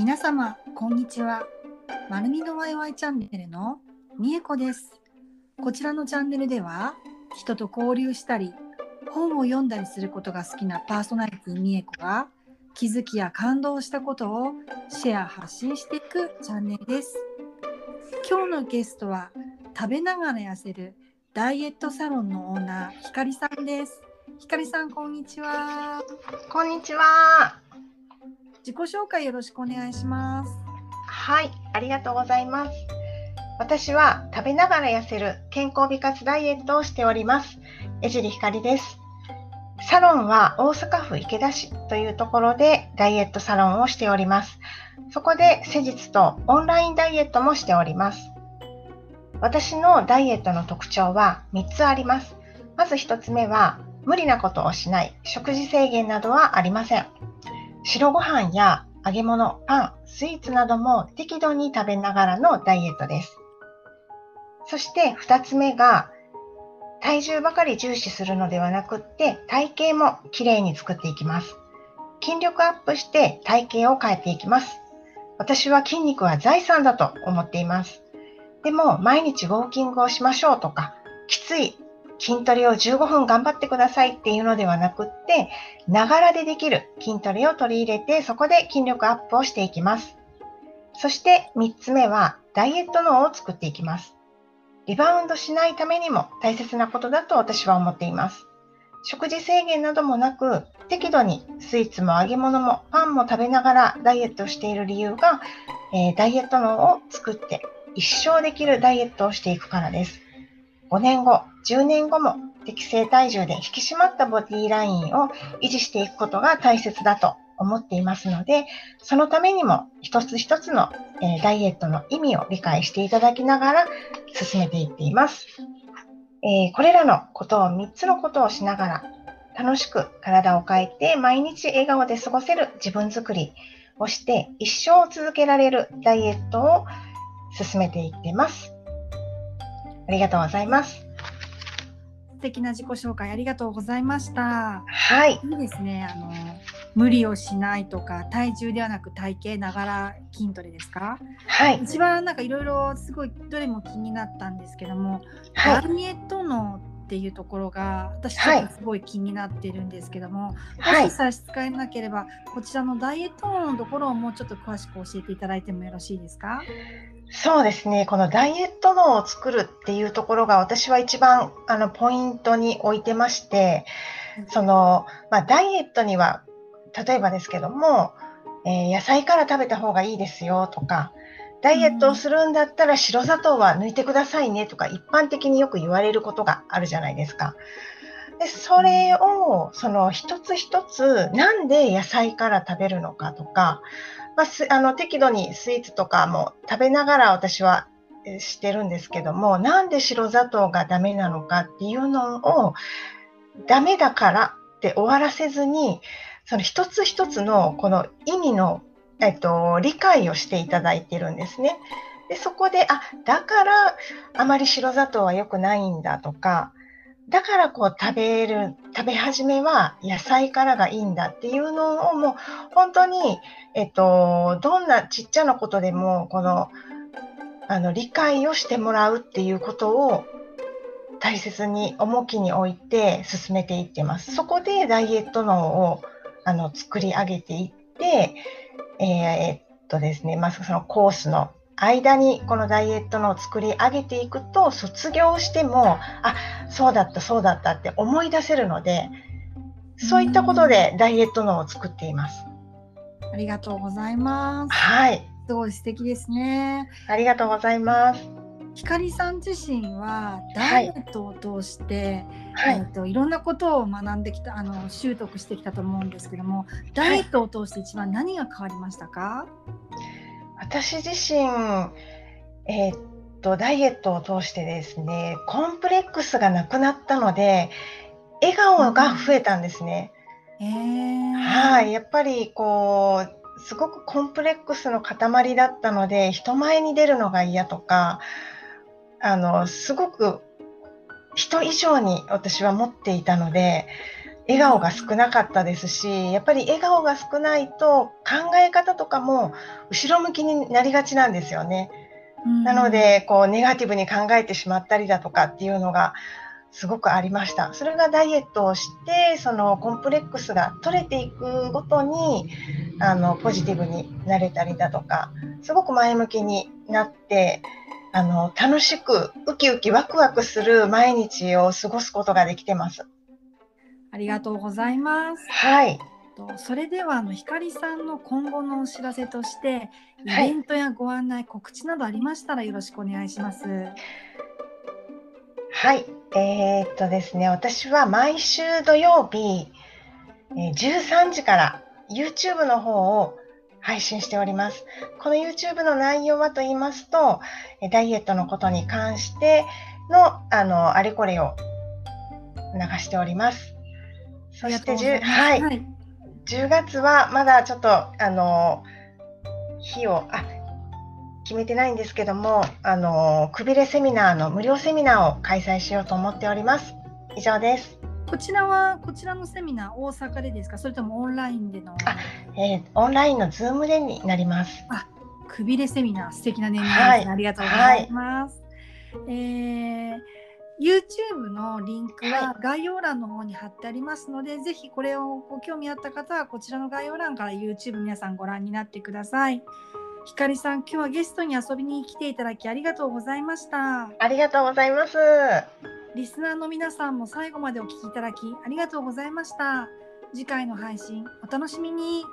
皆様こんにちは。まるみのワイワイチャンネルのみえこです。こちらのチャンネルでは人と交流したり本を読んだりすることが好きなパーソナリティみえこが気づきや感動したことをシェア発信していくチャンネルです。今日のゲストは食べながら痩せるダイエットサロンのオーナーひかりさんです。ひかりさんこんにちは。こんにちは。自己紹介よろしくお願いします。はい、ありがとうございます。私は食べながら痩せる健康美活ダイエットをしております。江尻ひかりです。サロンは大阪府池田市というところでダイエットサロンをしております。そこで施術とオンラインダイエットもしております。私のダイエットの特徴は3つあります。まず1つ目は無理なことをしない、食事制限などはありません。白ご飯や揚げ物、パン、スイーツなども適度に食べながらのダイエットです。そして2つ目が体重ばかり重視するのではなくって体型もきれいに作っていきます。筋力アップして体型を変えていきます。私は筋肉は財産だと思っています。でも毎日ウォーキングをしましょうとかきつい筋トレを15分頑張ってくださいっていうのではなくって、ながらでできる筋トレを取り入れて、そこで筋力アップをしていきます。そして3つ目は、ダイエット脳を作っていきます。リバウンドしないためにも大切なことだと私は思っています。食事制限などもなく、適度にスイーツも揚げ物もパンも食べながらダイエットしている理由が、えー、ダイエット脳を作って一生できるダイエットをしていくからです。5年後、10年後も適正体重で引き締まったボディラインを維持していくことが大切だと思っていますので、そのためにも一つ一つの、えー、ダイエットの意味を理解していただきながら進めていっています。えー、これらのことを3つのことをしながら楽しく体を変えて毎日笑顔で過ごせる自分づくりをして一生続けられるダイエットを進めていってます。ありがとうございます。素敵な自己紹介ありがとうございました。はい。いいですね。あの無理をしないとか体重ではなく体型ながら筋トレですか？はい。一番なんかいろいろすごいどれも気になったんですけども、はい。ダイエットのっていうところが私ちょっとすごい気になってるんですけども、はいもし差し支えなければこちらのダイエットのところをもうちょっと詳しく教えていただいてもよろしいですか？そうですね。このダイエット脳を作るっていうところが私は一番あのポイントに置いてまして、その、まあ、ダイエットには、例えばですけども、えー野菜から食べた方がいいですよとか、ダイエットをするんだったら白砂糖は抜いてくださいねとか一般的によく言われることがあるじゃないですか。でそれをその一つ一つなんで野菜から食べるのかとか、まあ、あの適度にスイーツとかも食べながら私はしてるんですけどもなんで白砂糖がダメなのかっていうのをダメだからって終わらせずにその一つ一つのこの意味の、えっと、理解をしていただいてるんですね。でそこであだからあまり白砂糖は良くないんだとかだからこう食べる食べ始めは野菜からがいいんだっていうのをもう本当に、えっと、どんなちっちゃなことでもこのあの理解をしてもらうっていうことを大切に重きに置いて進めていってます。そこでダイエット脳をあの作り上げていって、えーえっとですね、まあ、そのコースの間にこのダイエットのを作り上げていくと卒業してもあそうだったそうだったって思い出せるのでそういったことでダイエット脳を作っています。ありがとうございます。はい、すごい素敵ですね。ありがとうございます。ひかりさん自身はダイエットを通して、はい、えっといろんなことを学んできたあの習得してきたと思うんですけどもダイエットを通して一番何が変わりましたか、私自身、えーっとダイエットを通してですねコンプレックスがなくなったので笑顔が増えたんですね。えー、はい、やっぱりこうすごくコンプレックスの塊だったので人前に出るのが嫌とかあのすごく人以上に私は持っていたので笑顔が少なかったですしやっぱり笑顔が少ないと考え方とかも後ろ向きになりがちなんですよね。なのでこうネガティブに考えてしまったりだとかっていうのがすごくありました。それがダイエットをしてそのコンプレックスが取れていくごとにあのポジティブになれたりだとかすごく前向きになってあの楽しくウキウキワクワクする毎日を過ごすことができてます。ありがとうございます。はい。それではあの光さんの今後のお知らせとしてイベントやご案内、はい、告知などありましたらよろしくお願いします。はい、えー、っとですね、私は毎週土曜日、え13時から YouTube の方を配信しております。この YouTube の内容はと言いますと、ダイエットのことに関してのあのあれこれを流しております。そして10、はい、はい、10月はまだちょっとあの日をあ決めてないんですけども、あのくびれセミナーの無料セミナーを開催しようと思っております。以上です。こちらはこちらのセミナー大阪でですか、それともオンラインでの？あ、えー、オンラインのズームでになります。あ、くびれセミナー素敵なネーミングです、はい、ありがとうございます。はい、えー YouTube のリンクは概要欄の方に貼ってありますので、はい、ぜひこれをご興味あった方はこちらの概要欄から YouTube 皆さんご覧になってください。ひかりさん、今日はゲストに遊びに来ていただきありがとうございました。ありがとうございます。リスナーの皆さんも最後までお聞きいただきありがとうございました。次回の配信お楽しみに。